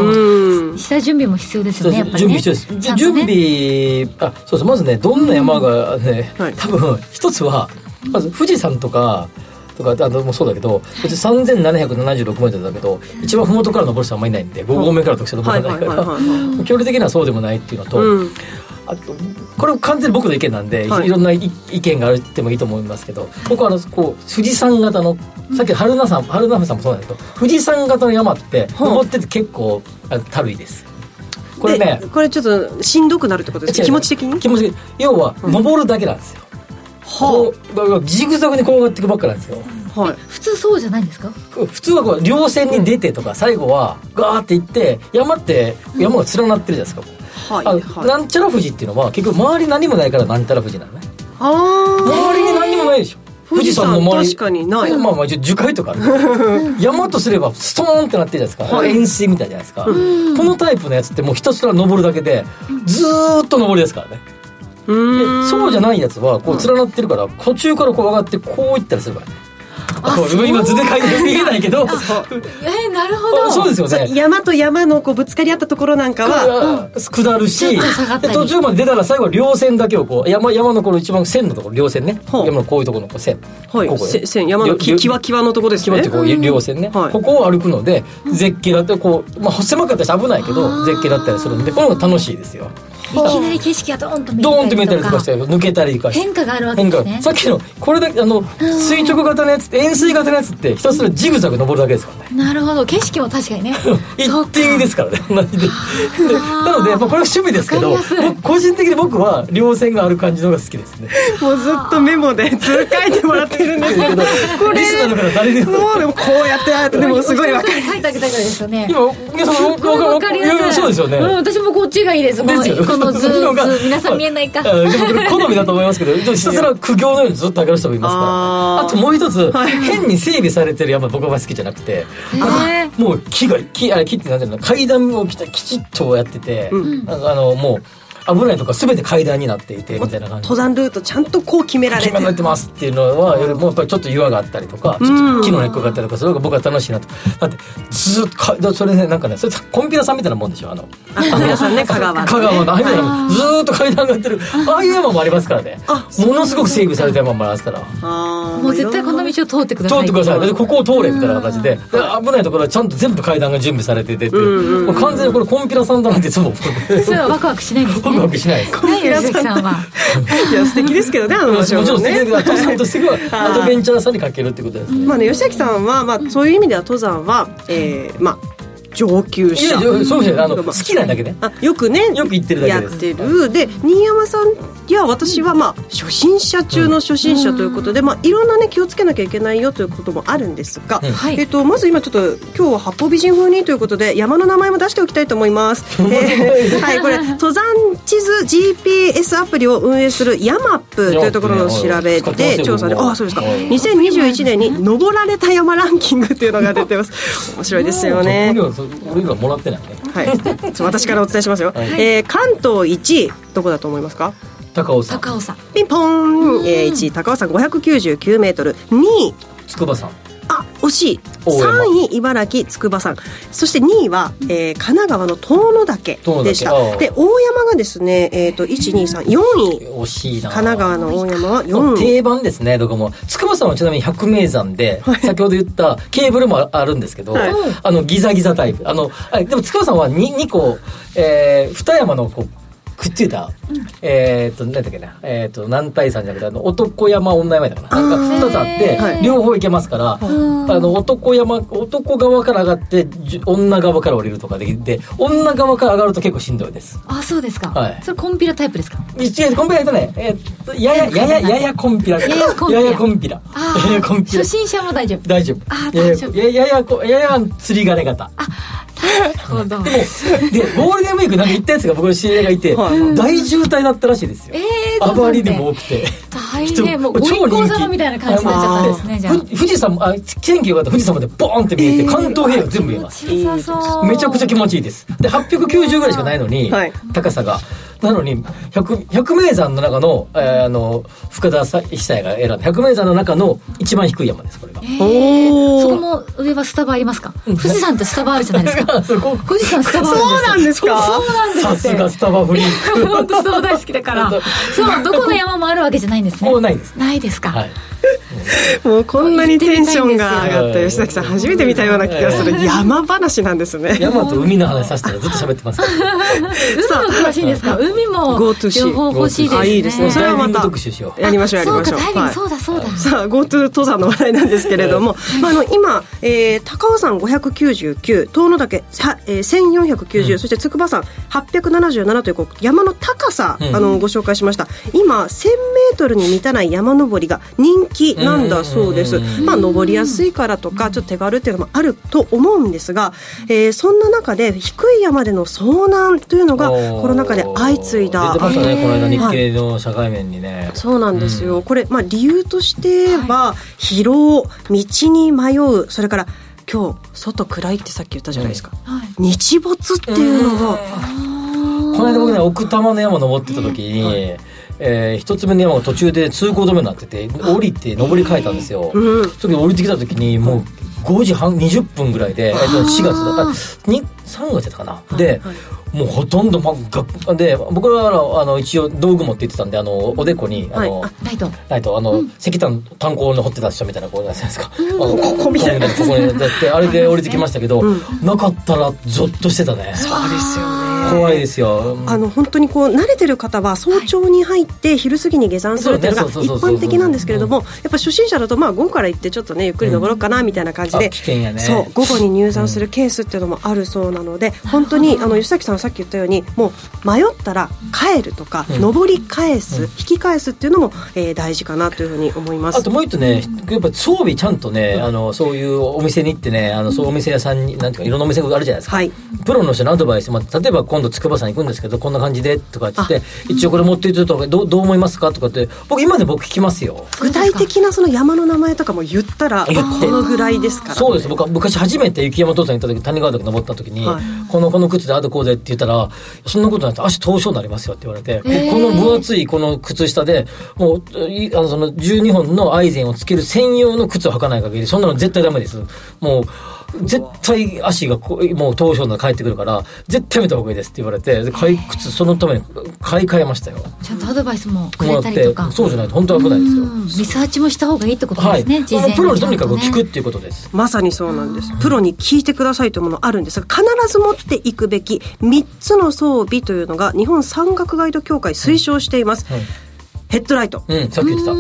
下準備も必要ですよねやっぱり、ね、準備必要です、ね、準備あそうそうまずねどんな山がね、うん、多分一つはまず富士山とかとかあのもそうだけど別に3776メートルだけど一番麓から登る人はあんまりいないんで5合目からとして登らないから距離的にはそうでもないっていうのと、うん、あとこれ完全に僕の意見なんで、はい、いろんな意見があってもいいと思いますけど僕はあのこう富士山型のさっき春菜さん春菜さんもそうなんだけど富士山型の山って登ってて結構たるいです。これねこれちょっとしんどくなるってことですか？気持ち的に？気持ち的に。要は登るだけなんですよ、はあ、ジグザグにこう上がっていくばっかなんですよ。はい、普通そうじゃないんですか？普通はこう稜線に出てとか、最後はガーっていって山って山が連なってるじゃないですか、はい、はい、なんちゃら富士っていうのは結局周り何もないからなんちゃら富士なのね。ああ周りに何もないでしょ。富士山の周り。確かにない。まあまあ樹海とかある。山とすればストーンってなってるじゃないですか、はい、円錐みたいじゃないですか、このタイプのやつってもうひたすら登るだけでずっと登りですからねでそうじゃないやつはこう連なってるから途中からこう上がってこういったりするからね今図で書いて見えないけど。えなるほど。そうですよね。山と山のこうぶつかり合ったところなんかは下るし途中まで出たら最後は稜線だけをこう山山のこの一番線のところ稜線ね。山のこういうところのこう線。はい。ここ線山のきわきわのとこですね。きわってこう稜線ね。ここを歩くので絶景だってこうまあ狭かったし危ないけど絶景だったりするんでこれも楽しいですよいきなり景色がドーンと見えたりとか。ドーンと見えたりとかして抜けたりとか変化があるわけですね。さっきのこれだけあの垂直型のやつって円錐型のやつってひたすらジグザグ登るだけですからね。なるほど。景色も確かにね。一定ですからね。同じで。なので、まあ、これは趣味ですけど個人的に僕は稜線がある感じのが好きですね。もうずっとメモで図書いてもらってるんですけどこれ リスナーの方誰でも。もうでもこうやってやってでもすごい分かる。書いてあげたからですよね。今皆さん分かりやすい。そうですよね、私もこっちがいいです。ですよこの図皆さん見えないか。でもこれ好みだと思いますけどひたすら苦行のようにずっと上がる人もいます。からあともう一つ、変に整備されてる山僕は好きじゃなくてもう木が木あれ木ってなんていうの階段をきちっとやってて、うん、あのもう危ないとか全て階段になっていてみたいな感じ。登山ルートちゃんとこう決められて。決められてますっていうのはよりもやっぱりちょっと岩があったりとかちょっと木の根っこがあったりとかそれが僕は楽しいなと。だってずっとかそれねなんかねそれコンピューさんみたいなもんでしょ？あのあ皆さんね香川 香川のああいうのずっと階段がってる。ああいう山もありますからね。ものすごく整備された山もありますから。もう絶対この道道を通ってください。通ってください。ここを通れみたいな形で。危ないところはちゃんと全部階段が準備されててもう完全にこれコンピラさんだなんてそう。それはワクワクしないんですねワクワクしないです。コンピラさん。は。いや素敵ですけどねあのもちろん素敵だけど登山としてはアドベンチャーさんにかけるってことですね。まあね吉崎さんはまあそういう意味では登山はえー、まあ上級者。いやそうじゃないあの好きなだけね。あよくねよく言ってるだけやってる。で新山さんや私はまあ初心者中の初心者ということで、まあ、いろんなね気をつけなきゃいけないよということもあるんですが、えっと、まず今ちょっと今日は八方美人風にということで山の名前も出しておきたいと思います、えー、はいこれ登山地図 GPS アプリを運営するヤマップというところの調べで調査であそうですか。2021年に登られた山ランキングっていうのが出てます。面白いですよね俺がもらってないね。はい。私からお伝えしますよ、はい、えー、関東1位どこだと思いますか？高尾山。高尾山。ピンポン、えー、1位高尾山599メートル。2位筑波山あ惜しい。3位茨城筑波山そして2位は、えー、神奈川の遠野岳でした。で大山がですね、えーと、1234位。惜しいな。神奈川の大山は4位。定番ですねどこも。筑波山はちなみに百名山で、はい、先ほど言ったケーブルもあるんですけど、はい、あのギザギザタイプ。あのでも筑波山は 2, 2個、えー、二山のこうくっついた、うん、えっ、ー、と、なんだっけな、えっ、ー、と、南大山じゃなくて、あの、男山、女山だから、なんか二つあって、両方行けますから、あの、男山、男側から上がって、女側から降りるとかできて、女側から上がると結構しんどいです。あ、そうですか。はい。それコンピラタイプですか？違う、コンピラとね、えー、と、やや、やや、ややコンピラ。ややコンピラ。ややコンピラ。初心者も大丈夫。大丈夫。あ、大丈夫。やや、やや、釣り鐘型。あ、なるほど。で、ゴールデンウィークなんか行ったやつが僕の知り合いがいて、大渋滞だったらしいですよ。えー、あまりにも多くて。大変、もうご一行様みたいな感じになっちゃったんですね、じゃあ。富士山、あ、天気良かった富士山までボーンって見えて、関東平野全部見えます。めちゃくちゃ気持ちいいです。で、890ぐらいしかないのに、高さが。なのに百百名山の中の,、えー、あの深田久さが選んだ百名山の中の一番低い山ですこれが、えー、そこも上はスタバありますか？富士山ってスタバあるじゃないですか。富士山スタバあるんですそうなんですか？そうなんですさすがスタバフリー。ク 本当スタバ大好きだから。そうどこの山もあるわけじゃないんですね。もうないです。ないですか、はい。もうこんなにテンションが上がった吉崎さん初めて見たような気がする。山話なんですね。山と海の話させたらずっと喋ってます海も詳しい。んですか？海も両方欲しいですね。いいですね。それはまたやりましょうやりましょう。そうだそうだ。さあ GoTo 登山の話題なんですけれども、まあ、あの今、えー、高尾山599遠野岳、えー、1490、そして筑波山877というこう山の高さ、あのご紹介しました。今1000メートルに満たない山登りが人気なんだそうです、まあ、登りやすいからとかちょっと手軽っていうのもあると思うんですが、えー、そんな中で低い山での遭難というのがコロナ禍で相次いだ出てましたねこの間日経の社会面にね、はい、そうなんですよ、うん、これ、まあ、理由としては疲労道に迷うそれから今日外暗いってさっき言ったじゃないですか、うん。はい、日没っていうのが、この間僕ね奥多摩の山登ってた時に、はい。えー、一つ目の山が途中で通行止めになってて降りて登り替えたんですよ、うん、その時降りてきた時にもう5時半20分ぐらいで、えっと、4月だから3月やったかな、で、はい。もうほとんど真っ赤で僕はあの一応道具持って行ってたんであのおでこにあの、はい、ライト。ライト。あの、うん、石炭炭鉱の掘ってた人みたいなこうじゃないですか、ここみたい。なここにだってあれで降りてきましたけど、うん、なかったらゾッとしてたね。そうですよね怖いですよ。あの本当にこう慣れてる方は早朝に入って昼過ぎに下山するっていうのが一般的なんですけれどもやっぱ初心者だとまあ午後から行ってちょっとねゆっくり登ろうかなみたいな感じで、ね、そう午後に入山するケースっていうのもあるそうなので、本当にあの吉崎さんさっき言ったようにもう迷ったら帰るとか、登り返す、引き返すっていうのも、えー、大事かなというふうに思います。あともう一つねやっぱ装備ちゃんとね、あのそういうお店に行ってねあのそうお店屋さんになんていうかいろんなお店があるじゃないですか、はい、プロの人のアドバイス、まあ、例えば今度筑波山行くんですけどこんな感じでとか言って一応これ持っていくとどどう思いますか？とかって僕今で僕聞きますよ。具体的なその山の名前とかも言ったらこのぐらいですから、ね、そうです。僕は昔初めて雪山登山行った時谷川岳登った時に、はい、このこの靴であとこうでって言ったらそんなことないと足凍傷になりますよって言われて、えー、この分厚いこの靴下でもうあのその12本のアイゼンをつける専用の靴を履かない限りそんなの絶対ダメです。もう絶対足がこもう当初の帰ってくるから絶対やめた方がいいですって言われて買い靴そのために買い替えましたよ。ちゃんとアドバイスもくれたりとか。そうじゃないと本当は危ないですよ。リサーチもした方がいいってことですね、はい、プロにとにかく聞くっていうことです。まさにそうなんです。プロに聞いてくださいというものあるんですが必ず持っていくべき3つの装備というのが日本山岳ガイド協会推奨しています、はいヘッドライト。うん、さっき言ってた。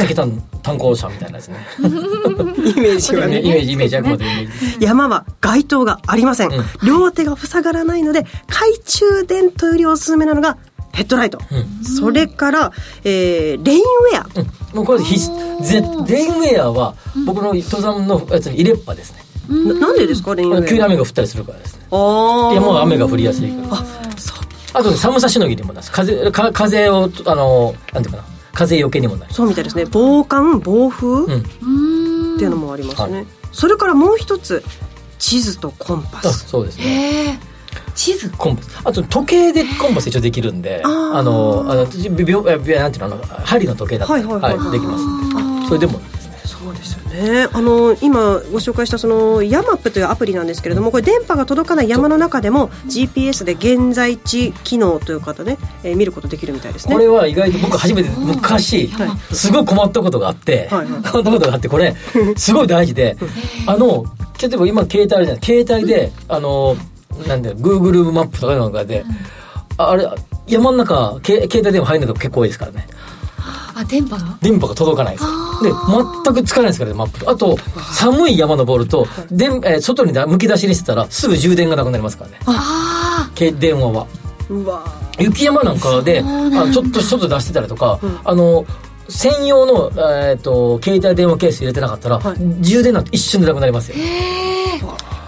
さっき言った炭鉱車みたいなですね。イメージはね。イメージ、イメージ、あくまでイメージ。山は街灯がありません。両手が塞がらないので、懐中電灯よりおすすめなのがヘッドライト、うん、それから、えー、レインウェア、うん、もうこれ必須レインウェアは僕の登山のやつに入れっぱですね、ななんでですかレインウェア。急に雨が降ったりするからですね。ああいやもう雨が降りやすいから。あそうあと、ね、寒さしのぎにもなる風か風をあのなんていうかな。風よけにもなる。そうみたいですね。防寒防風、うん、っていうのもありますね、はい、それからもう一つ地図とコンパス。そうですね。地図。コンパス。あと時計でコンパス一応できるんであのあの秒なんていうのあの針の時計だったら、はいはいはい、はい、できます。んでそれでもそうですよね。あの今ご紹介したそのヤマップというアプリなんですけれどもこれ電波が届かない山の中でも GPS で現在地機能という方ね、えー、見ることできるみたいですね。これは意外と僕初めて昔、はい、すごい困ったことがあって、はいはい、困ったことがあってこれすごい大事であの例えば今携帯あるじゃない携帯であのなんだよ Google マップとかなんかで、あれ山の中携帯電話入るのが結構多いですからね。あ電波が？電波が届かないですで全くつかないですからねマップあと寒い山登るとで、えー、外にむき出しにしてたらすぐ充電がなくなりますからね。あ電話は。うわ雪山なんかであちょっと外出してたりとか、うん、あの専用の、えーと、携帯電話ケース入れてなかったら、はい、充電なんて一瞬でなくなりますよ。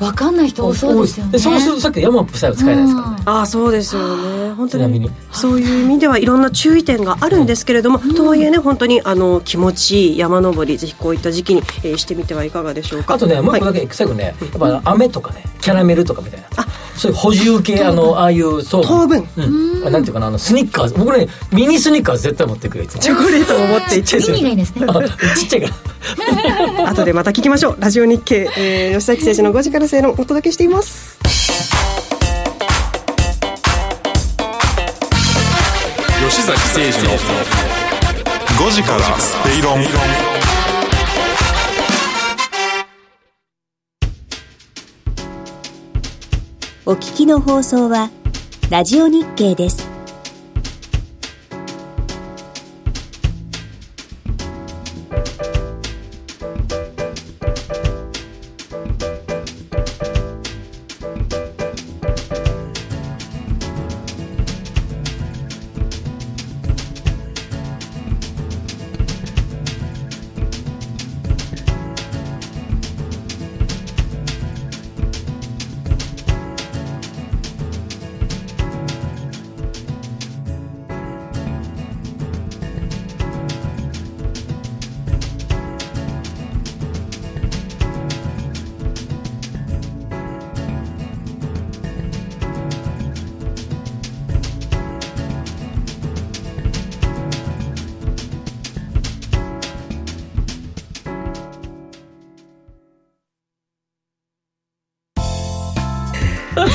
分かんない人多そうですよね。そうするとさっきのヤマップさえは使えないですからね、ああそうですよね本当にそういう意味ではいろんな注意点があるんですけれども、うん、とはいえね本当にあの気持ちいい山登りぜひこういった時期に、えー、してみてはいかがでしょうか。あとねもう一個だけ、はい、最後ねやっぱ飴とかねキャラメルとかみたいな。あ。そういう補充系あのああいうそう。糖分、うん、なんていうかなあのスニッカーズ。僕ねミニスニッカーズ絶対持ってくるチョコレートを持っていっちゃいミニがいいですね。ちっちゃいから。後でまた聞きましょう。ラジオ日経、えー、吉崎誠二の5時から正論お届けしています崎誠二の5時からスペイロンお聞きの放送はラジオ日経です。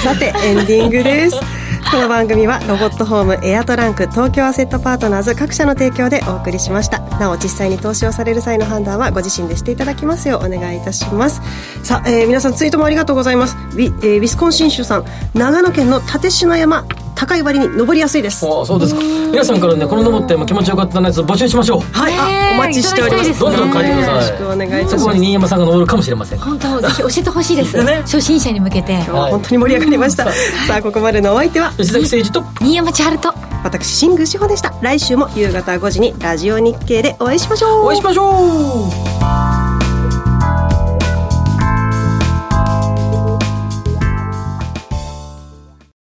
さてエンディングです。この番組はロボットホームエアトランク東京アセットパートナーズ各社の提供でお送りしました。なお実際に投資をされる際の判断はご自身でしていただきますようお願いいたします。さあ、えー、皆さんツイートもありがとうございます。ウィ,、えー、ウィスコンシン州さん。長野県の立科山高い割に登りやすいです。あそうですか。皆さんからねこの登っても気持ちよかったやつ募集しましょう。はい。あお待ちしております。どんどん書いてください。よろしくお願いいたします。そこに新山さんが登るかもしれません本当ぜひ教えてほしいです。ね。初心者に向けて。今日は本当に盛り上がりました、さあここまでのお相手は？吉崎誠二と。新山千春と。私新宮志保でした。来週も夕方5時にラジオ日経でお会いしましょう。お会いしましょう